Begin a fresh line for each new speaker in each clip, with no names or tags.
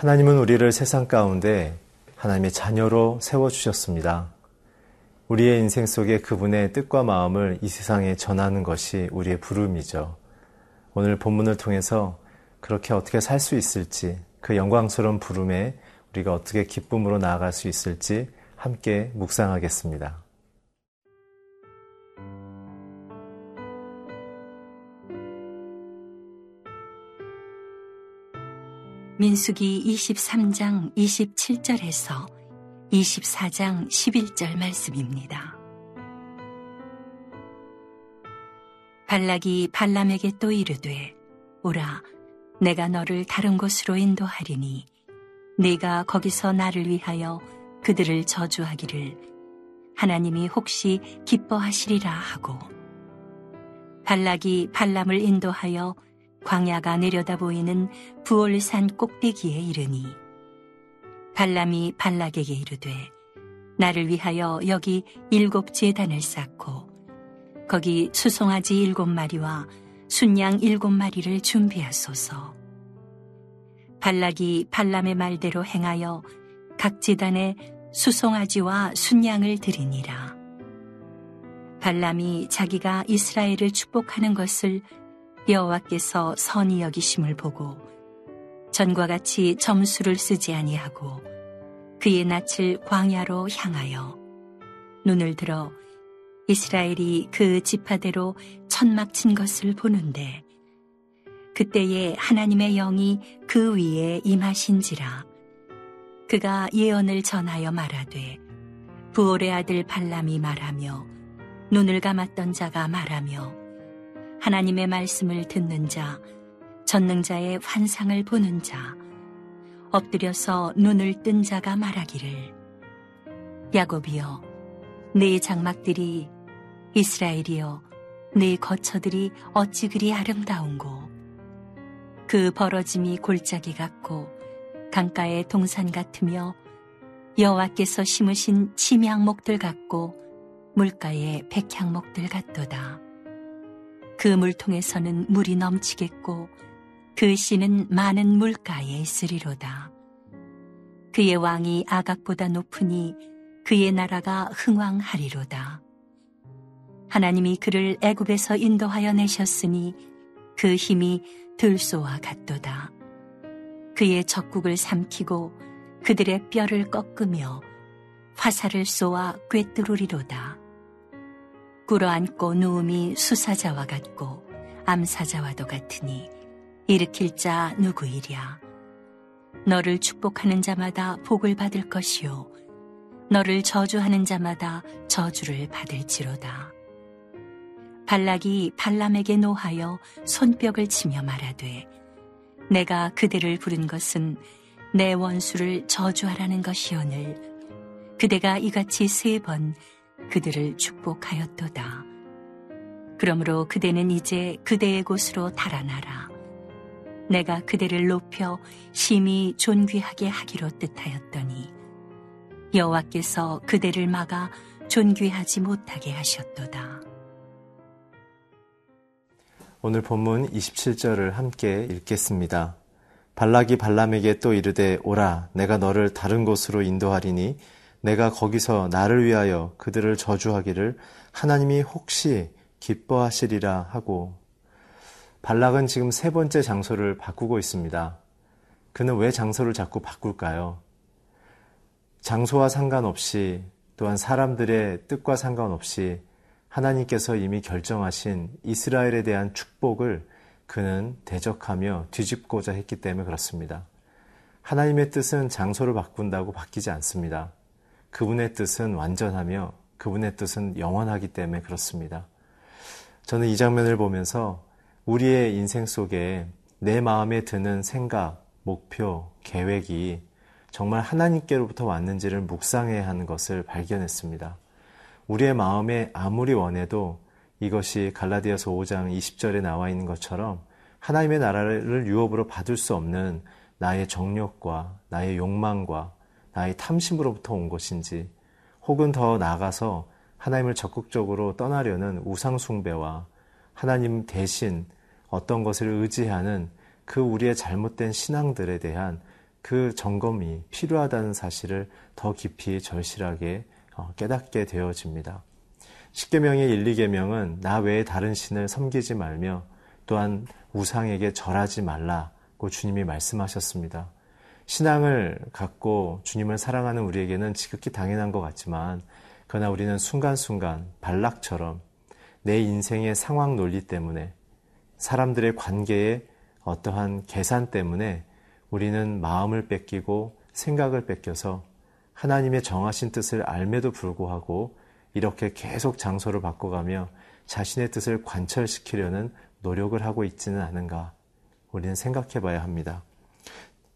하나님은 우리를 세상 가운데 하나님의 자녀로 세워주셨습니다. 우리의 인생 속에 그분의 뜻과 마음을 이 세상에 전하는 것이 우리의 부름이죠. 오늘 본문을 통해서 그렇게 어떻게 살 수 있을지, 그 영광스러운 부름에 우리가 어떻게 기쁨으로 나아갈 수 있을지 함께 묵상하겠습니다.
민수기 23장 27절에서 24장 11절 말씀입니다. 발락이 발람에게 또 이르되 오라 내가 너를 다른 곳으로 인도하리니 네가 거기서 나를 위하여 그들을 저주하기를 하나님이 혹시 기뻐하시리라 하고 발락이 발람을 인도하여 광야가 내려다 보이는 부올산 꼭대기에 이르니 발람이 발락에게 이르되 나를 위하여 여기 일곱 재단을 쌓고 거기 수송아지 일곱 마리와 순양 일곱 마리를 준비하소서. 발락이 발람의 말대로 행하여 각 재단에 수송아지와 순양을 드리니라. 발람이 자기가 이스라엘을 축복하는 것을 여호와께서 선히 여기심을 보고 전과 같이 점수를 쓰지 아니하고 그의 낯을 광야로 향하여 눈을 들어 이스라엘이 그 지파대로 천막 친 것을 보는데 그때에 하나님의 영이 그 위에 임하신지라 그가 예언을 전하여 말하되 부올의 아들 발람이 말하며 눈을 감았던 자가 말하며 하나님의 말씀을 듣는 자, 전능자의 환상을 보는 자, 엎드려서 눈을 뜬 자가 말하기를 야곱이여 네 장막들이 이스라엘이여 네 거처들이 어찌 그리 아름다운고 그 벌어짐이 골짜기 같고 강가의 동산 같으며 여호와께서 심으신 침향목들 같고 물가의 백향목들 같도다. 그 물통에서는 물이 넘치겠고 그 씨는 많은 물가에 있으리로다. 그의 왕이 아각보다 높으니 그의 나라가 흥왕하리로다. 하나님이 그를 애굽에서 인도하여 내셨으니 그 힘이 들소와 같도다. 그의 적국을 삼키고 그들의 뼈를 꺾으며 화살을 쏘아 꿰뚫으리로다. 꿇어앉고 누움이 수사자와 같고 암사자와도 같으니 일으킬 자 누구이랴. 너를 축복하는 자마다 복을 받을 것이요. 너를 저주하는 자마다 저주를 받을지로다. 발락이 발람에게 노하여 손뼉을 치며 말하되 내가 그대를 부른 것은 내 원수를 저주하라는 것이오늘 그대가 이같이 세번 그들을 축복하였도다. 그러므로 그대는 이제 그대의 곳으로 달아나라. 내가 그대를 높여 심히 존귀하게 하기로 뜻하였더니 여호와께서 그대를 막아 존귀하지 못하게 하셨도다.
오늘 본문 27절을 함께 읽겠습니다. 발락이 발람에게 또 이르되 오라 내가 너를 다른 곳으로 인도하리니 내가 거기서 나를 위하여 그들을 저주하기를 하나님이 혹시 기뻐하시리라 하고 발락은 지금 세 번째 장소를 바꾸고 있습니다. 그는 왜 장소를 자꾸 바꿀까요? 장소와 상관없이 또한 사람들의 뜻과 상관없이 하나님께서 이미 결정하신 이스라엘에 대한 축복을 그는 대적하며 뒤집고자 했기 때문에 그렇습니다. 하나님의 뜻은 장소를 바꾼다고 바뀌지 않습니다. 그분의 뜻은 완전하며 그분의 뜻은 영원하기 때문에 그렇습니다. 저는 이 장면을 보면서 우리의 인생 속에 내 마음에 드는 생각, 목표, 계획이 정말 하나님께로부터 왔는지를 묵상해야 하는 것을 발견했습니다. 우리의 마음에 아무리 원해도 이것이 갈라디아서 5장 20절에 나와 있는 것처럼 하나님의 나라를 유업으로 받을 수 없는 나의 정욕과 나의 욕망과 나의 탐심으로부터 온 것인지 혹은 더 나아가서 하나님을 적극적으로 떠나려는 우상숭배와 하나님 대신 어떤 것을 의지하는 그 우리의 잘못된 신앙들에 대한 그 점검이 필요하다는 사실을 더 깊이 절실하게 어, 깨닫게 되어집니다. 십계명의 1, 2계명은 나 외에 다른 신을 섬기지 말며 또한 우상에게 절하지 말라고 주님이 말씀하셨습니다. 신앙을 갖고 주님을 사랑하는 우리에게는 지극히 당연한 것 같지만 그러나 우리는 순간순간 발락처럼 내 인생의 상황 논리 때문에 사람들의 관계에 어떠한 계산 때문에 우리는 마음을 뺏기고 생각을 뺏겨서 하나님의 정하신 뜻을 알매도 불구하고 이렇게 계속 장소를 바꿔가며 자신의 뜻을 관철시키려는 노력을 하고 있지는 않은가 우리는 생각해 봐야 합니다.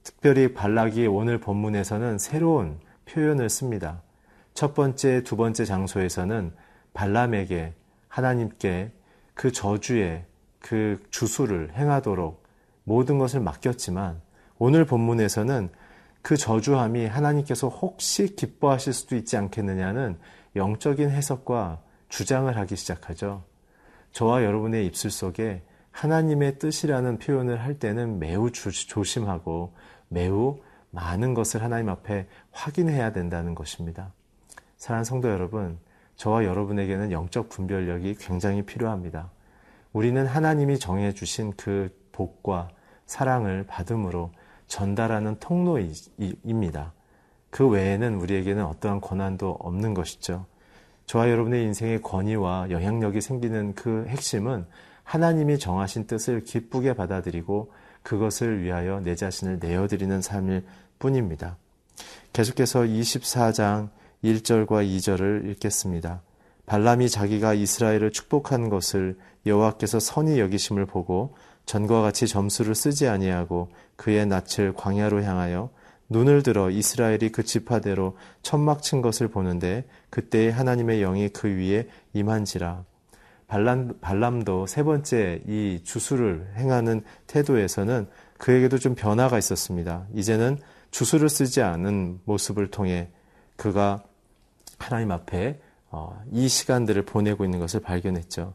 특별히 발락이 오늘 본문에서는 새로운 표현을 씁니다. 첫 번째, 두 번째 장소에서는 발람에게 하나님께 그 저주의 그 주수를 행하도록 모든 것을 맡겼지만 오늘 본문에서는 그 저주함이 하나님께서 혹시 기뻐하실 수도 있지 않겠느냐는 영적인 해석과 주장을 하기 시작하죠. 저와 여러분의 입술 속에 하나님의 뜻이라는 표현을 할 때는 매우 조심하고 매우 많은 것을 하나님 앞에 확인해야 된다는 것입니다. 사랑하는 성도 여러분, 저와 여러분에게는 영적 분별력이 굉장히 필요합니다. 우리는 하나님이 정해 주신 그 복과 사랑을 받음으로 전달하는 통로입니다. 그 외에는 우리에게는 어떠한 권한도 없는 것이죠. 저와 여러분의 인생의 권위와 영향력이 생기는 그 핵심은 하나님이 정하신 뜻을 기쁘게 받아들이고 그것을 위하여 내 자신을 내어드리는 삶일 뿐입니다. 계속해서 24장 1절과 2절을 읽겠습니다. 발람이 자기가 이스라엘을 축복한 것을 여호와께서 선히 여기심을 보고 전과 같이 점수를 쓰지 아니하고 그의 낯을 광야로 향하여 눈을 들어 이스라엘이 그 지파대로 천막 친 것을 보는데 그때에 하나님의 영이 그 위에 임한지라. 발람, 발람도 세 번째 이 주수를 행하는 태도에서는 그에게도 좀 변화가 있었습니다. 이제는 주수를 쓰지 않은 모습을 통해 그가 하나님 앞에 어, 이 시간들을 보내고 있는 것을 발견했죠.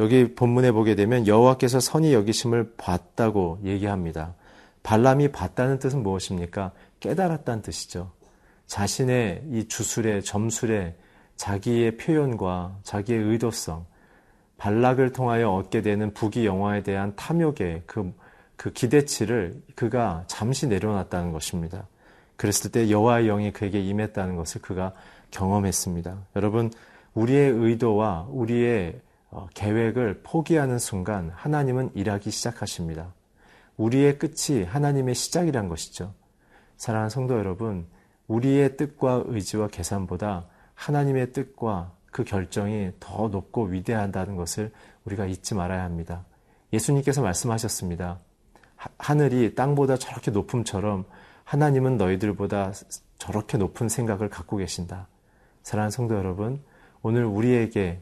여기 본문에 보게 되면 여호와께서 선이 여기심을 봤다고 얘기합니다. 발람이 봤다는 뜻은 무엇입니까? 깨달았다는 뜻이죠. 자신의 이 주술의 점술의 자기의 표현과 자기의 의도성, 발락을 통하여 얻게 되는 부귀 영화에 대한 탐욕의 그, 그 기대치를 그가 잠시 내려놨다는 것입니다. 그랬을 때 여호와의 영이 그에게 임했다는 것을 그가 경험했습니다. 여러분, 우리의 의도와 우리의 어, 계획을 포기하는 순간 하나님은 일하기 시작하십니다. 우리의 끝이 하나님의 시작이란 것이죠. 사랑하는 성도 여러분, 우리의 뜻과 의지와 계산보다 하나님의 뜻과 그 결정이 더 높고 위대하다는 것을 우리가 잊지 말아야 합니다. 예수님께서 말씀하셨습니다. 하늘이 땅보다 저렇게 높음처럼 하나님은 너희들보다 저렇게 높은 생각을 갖고 계신다. 사랑하는 성도 여러분, 오늘 우리에게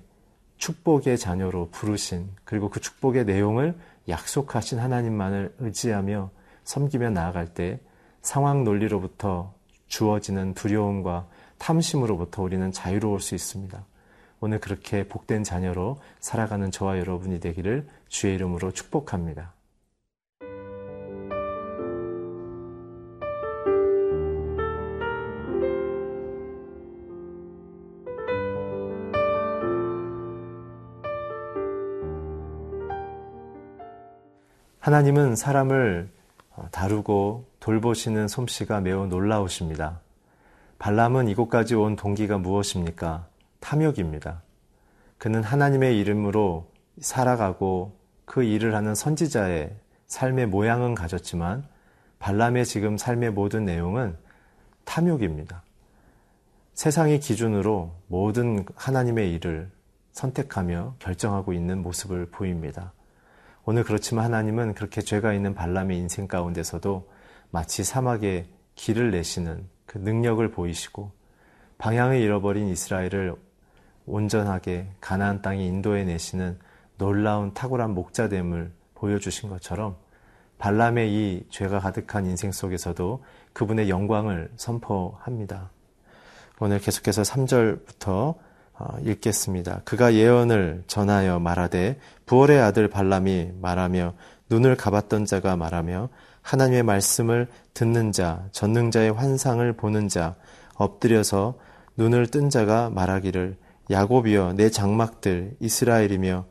축복의 자녀로 부르신 그리고 그 축복의 내용을 약속하신 하나님만을 의지하며 섬기며 나아갈 때 상황 논리로부터 주어지는 두려움과 탐심으로부터 우리는 자유로울 수 있습니다. 오늘 그렇게 복된 자녀로 살아가는 저와 여러분이 되기를 주의 이름으로 축복합니다. 하나님은 사람을 어, 다루고 돌보시는 솜씨가 매우 놀라우십니다. 발람은 이곳까지 온 동기가 무엇입니까? 탐욕입니다. 그는 하나님의 이름으로 살아가고 그 일을 하는 선지자의 삶의 모양은 가졌지만 발람의 지금 삶의 모든 내용은 탐욕입니다. 세상의 기준으로 모든 하나님의 일을 선택하며 결정하고 있는 모습을 보입니다. 오늘 그렇지만 하나님은 그렇게 죄가 있는 발람의 인생 가운데서도 마치 사막에 길을 내시는 그 능력을 보이시고 방향을 잃어버린 이스라엘을 온전하게 가나안 땅에 인도해 내시는 놀라운 탁월한 목자됨을 보여주신 것처럼 발람의 이 죄가 가득한 인생 속에서도 그분의 영광을 선포합니다. 오늘 계속해서 3절부터 어, 읽겠습니다. 그가 예언을 전하여 말하되 부월의 아들 발람이 말하며 눈을 가봤던 자가 말하며 하나님의 말씀을 듣는 자, 전능자의 환상을 보는 자, 엎드려서 눈을 뜬 자가 말하기를 야곱이여 내 장막들 이스라엘이며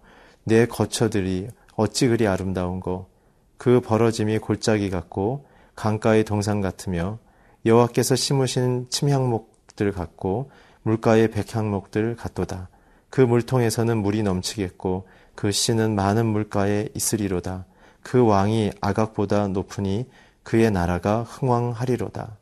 내 거처들이 어찌 그리 아름다운고 그 벌어짐이 골짜기 같고 강가의 동상 같으며 여호와께서 심으신 침향목들 같고 물가의 백향목들 같도다. 그 물통에서는 물이 넘치겠고 그 씨는 많은 물가에 있으리로다. 그 왕이 아각보다 높으니 그의 나라가 흥왕하리로다.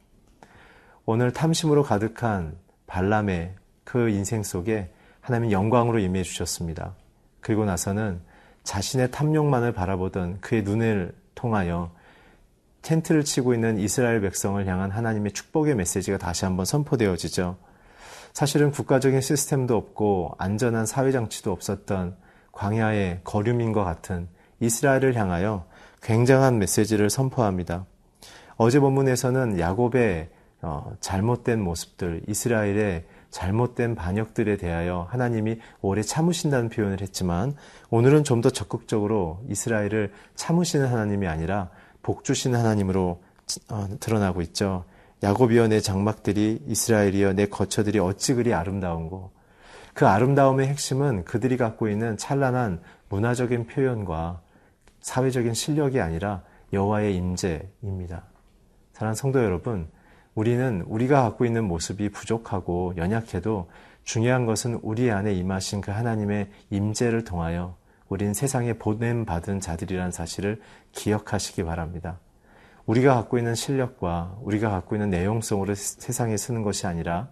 오늘 탐심으로 가득한 발람의 그 인생 속에 하나님 영광으로 임해 주셨습니다. 그리고 나서는 자신의 탐욕만을 바라보던 그의 눈을 통하여 텐트를 치고 있는 이스라엘 백성을 향한 하나님의 축복의 메시지가 다시 한번 선포되어지죠. 사실은 국가적인 시스템도 없고 안전한 사회장치도 없었던 광야의 거류민과 같은 이스라엘을 향하여 굉장한 메시지를 선포합니다. 어제 본문에서는 야곱의 어, 잘못된 모습들, 이스라엘의 잘못된 반역들에 대하여 하나님이 오래 참으신다는 표현을 했지만 오늘은 좀 더 적극적으로 이스라엘을 참으시는 하나님이 아니라 복 주시는 하나님으로 어, 드러나고 있죠. 야곱이여 내 장막들이 이스라엘이여 내 거처들이 어찌 그리 아름다운고 그 아름다움의 핵심은 그들이 갖고 있는 찬란한 문화적인 표현과 사회적인 실력이 아니라 여호와의 임재입니다. 사랑하는 성도 여러분, 우리는 우리가 갖고 있는 모습이 부족하고 연약해도 중요한 것은 우리 안에 임하신 그 하나님의 임재를 통하여 우린 세상에 보냄 받은 자들이라는 사실을 기억하시기 바랍니다. 우리가 갖고 있는 실력과 우리가 갖고 있는 내용성으로 세상에 쓰는 것이 아니라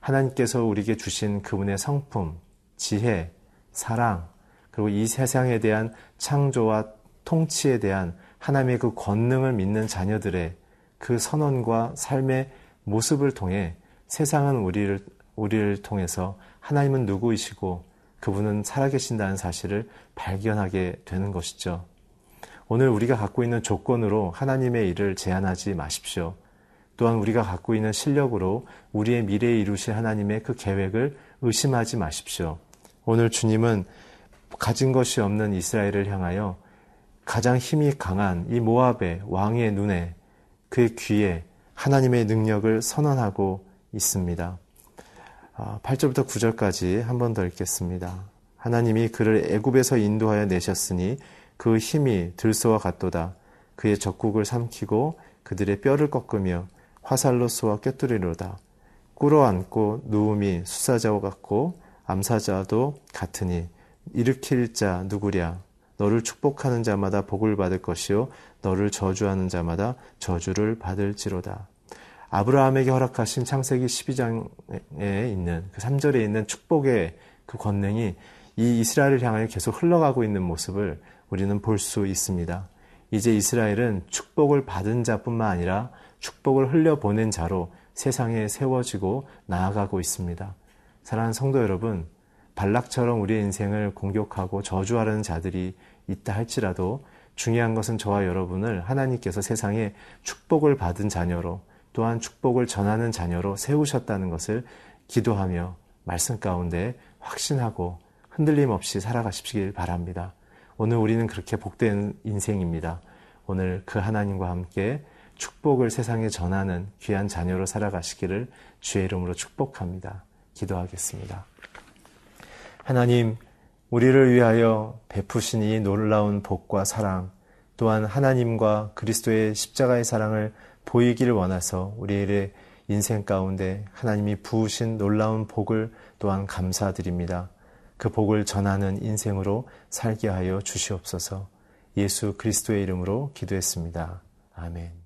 하나님께서 우리에게 주신 그분의 성품, 지혜, 사랑, 그리고 이 세상에 대한 창조와 통치에 대한 하나님의 그 권능을 믿는 자녀들의 그 선언과 삶의 모습을 통해 세상은 우리를, 우리를 통해서 하나님은 누구이시고 그분은 살아계신다는 사실을 발견하게 되는 것이죠. 오늘 우리가 갖고 있는 조건으로 하나님의 일을 제한하지 마십시오. 또한 우리가 갖고 있는 실력으로 우리의 미래에 이루실 하나님의 그 계획을 의심하지 마십시오. 오늘 주님은 가진 것이 없는 이스라엘을 향하여 가장 힘이 강한 이 모압의 왕의 눈에 그의 귀에 하나님의 능력을 선언하고 있습니다. 8절부터 아, 9절까지 한 번 더 읽겠습니다. 하나님이 그를 애굽에서 인도하여 내셨으니 그 힘이 들소와 같도다. 그의 적국을 삼키고 그들의 뼈를 꺾으며 화살로 쏘아 꿰뚫이로다. 꿇어앉고 누움이 수사자와 같고 암사자도 같으니 일으킬 자 누구랴 너를 축복하는 자마다 복을 받을 것이요 너를 저주하는 자마다 저주를 받을지로다. 아브라함에게 허락하신 창세기 12장에 있는 그 3절에 있는 축복의 그 권능이 이 이스라엘을 향하여 계속 흘러가고 있는 모습을 우리는 볼 수 있습니다. 이제 이스라엘은 축복을 받은 자뿐만 아니라 축복을 흘려보낸 자로 세상에 세워지고 나아가고 있습니다. 사랑하는 성도 여러분, 발락처럼 우리의 인생을 공격하고 저주하려는 자들이 있다 할지라도 중요한 것은 저와 여러분을 하나님께서 세상에 축복을 받은 자녀로 또한 축복을 전하는 자녀로 세우셨다는 것을 기도하며 말씀 가운데 확신하고 흔들림 없이 살아가십시길 바랍니다. 오늘 우리는 그렇게 복된 인생입니다. 오늘 그 하나님과 함께 축복을 세상에 전하는 귀한 자녀로 살아가시기를 주의 이름으로 축복합니다. 기도하겠습니다. 하나님, 우리를 위하여 베푸신 이 놀라운 복과 사랑, 또한 하나님과 그리스도의 십자가의 사랑을 보이기를 원해서 우리의 인생 가운데 하나님이 부으신 놀라운 복을 또한 감사드립니다. 그 복을 전하는 인생으로 살게 하여 주시옵소서 예수 그리스도의 이름으로 기도했습니다. 아멘.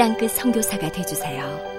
땅끝 성교사가 되주세요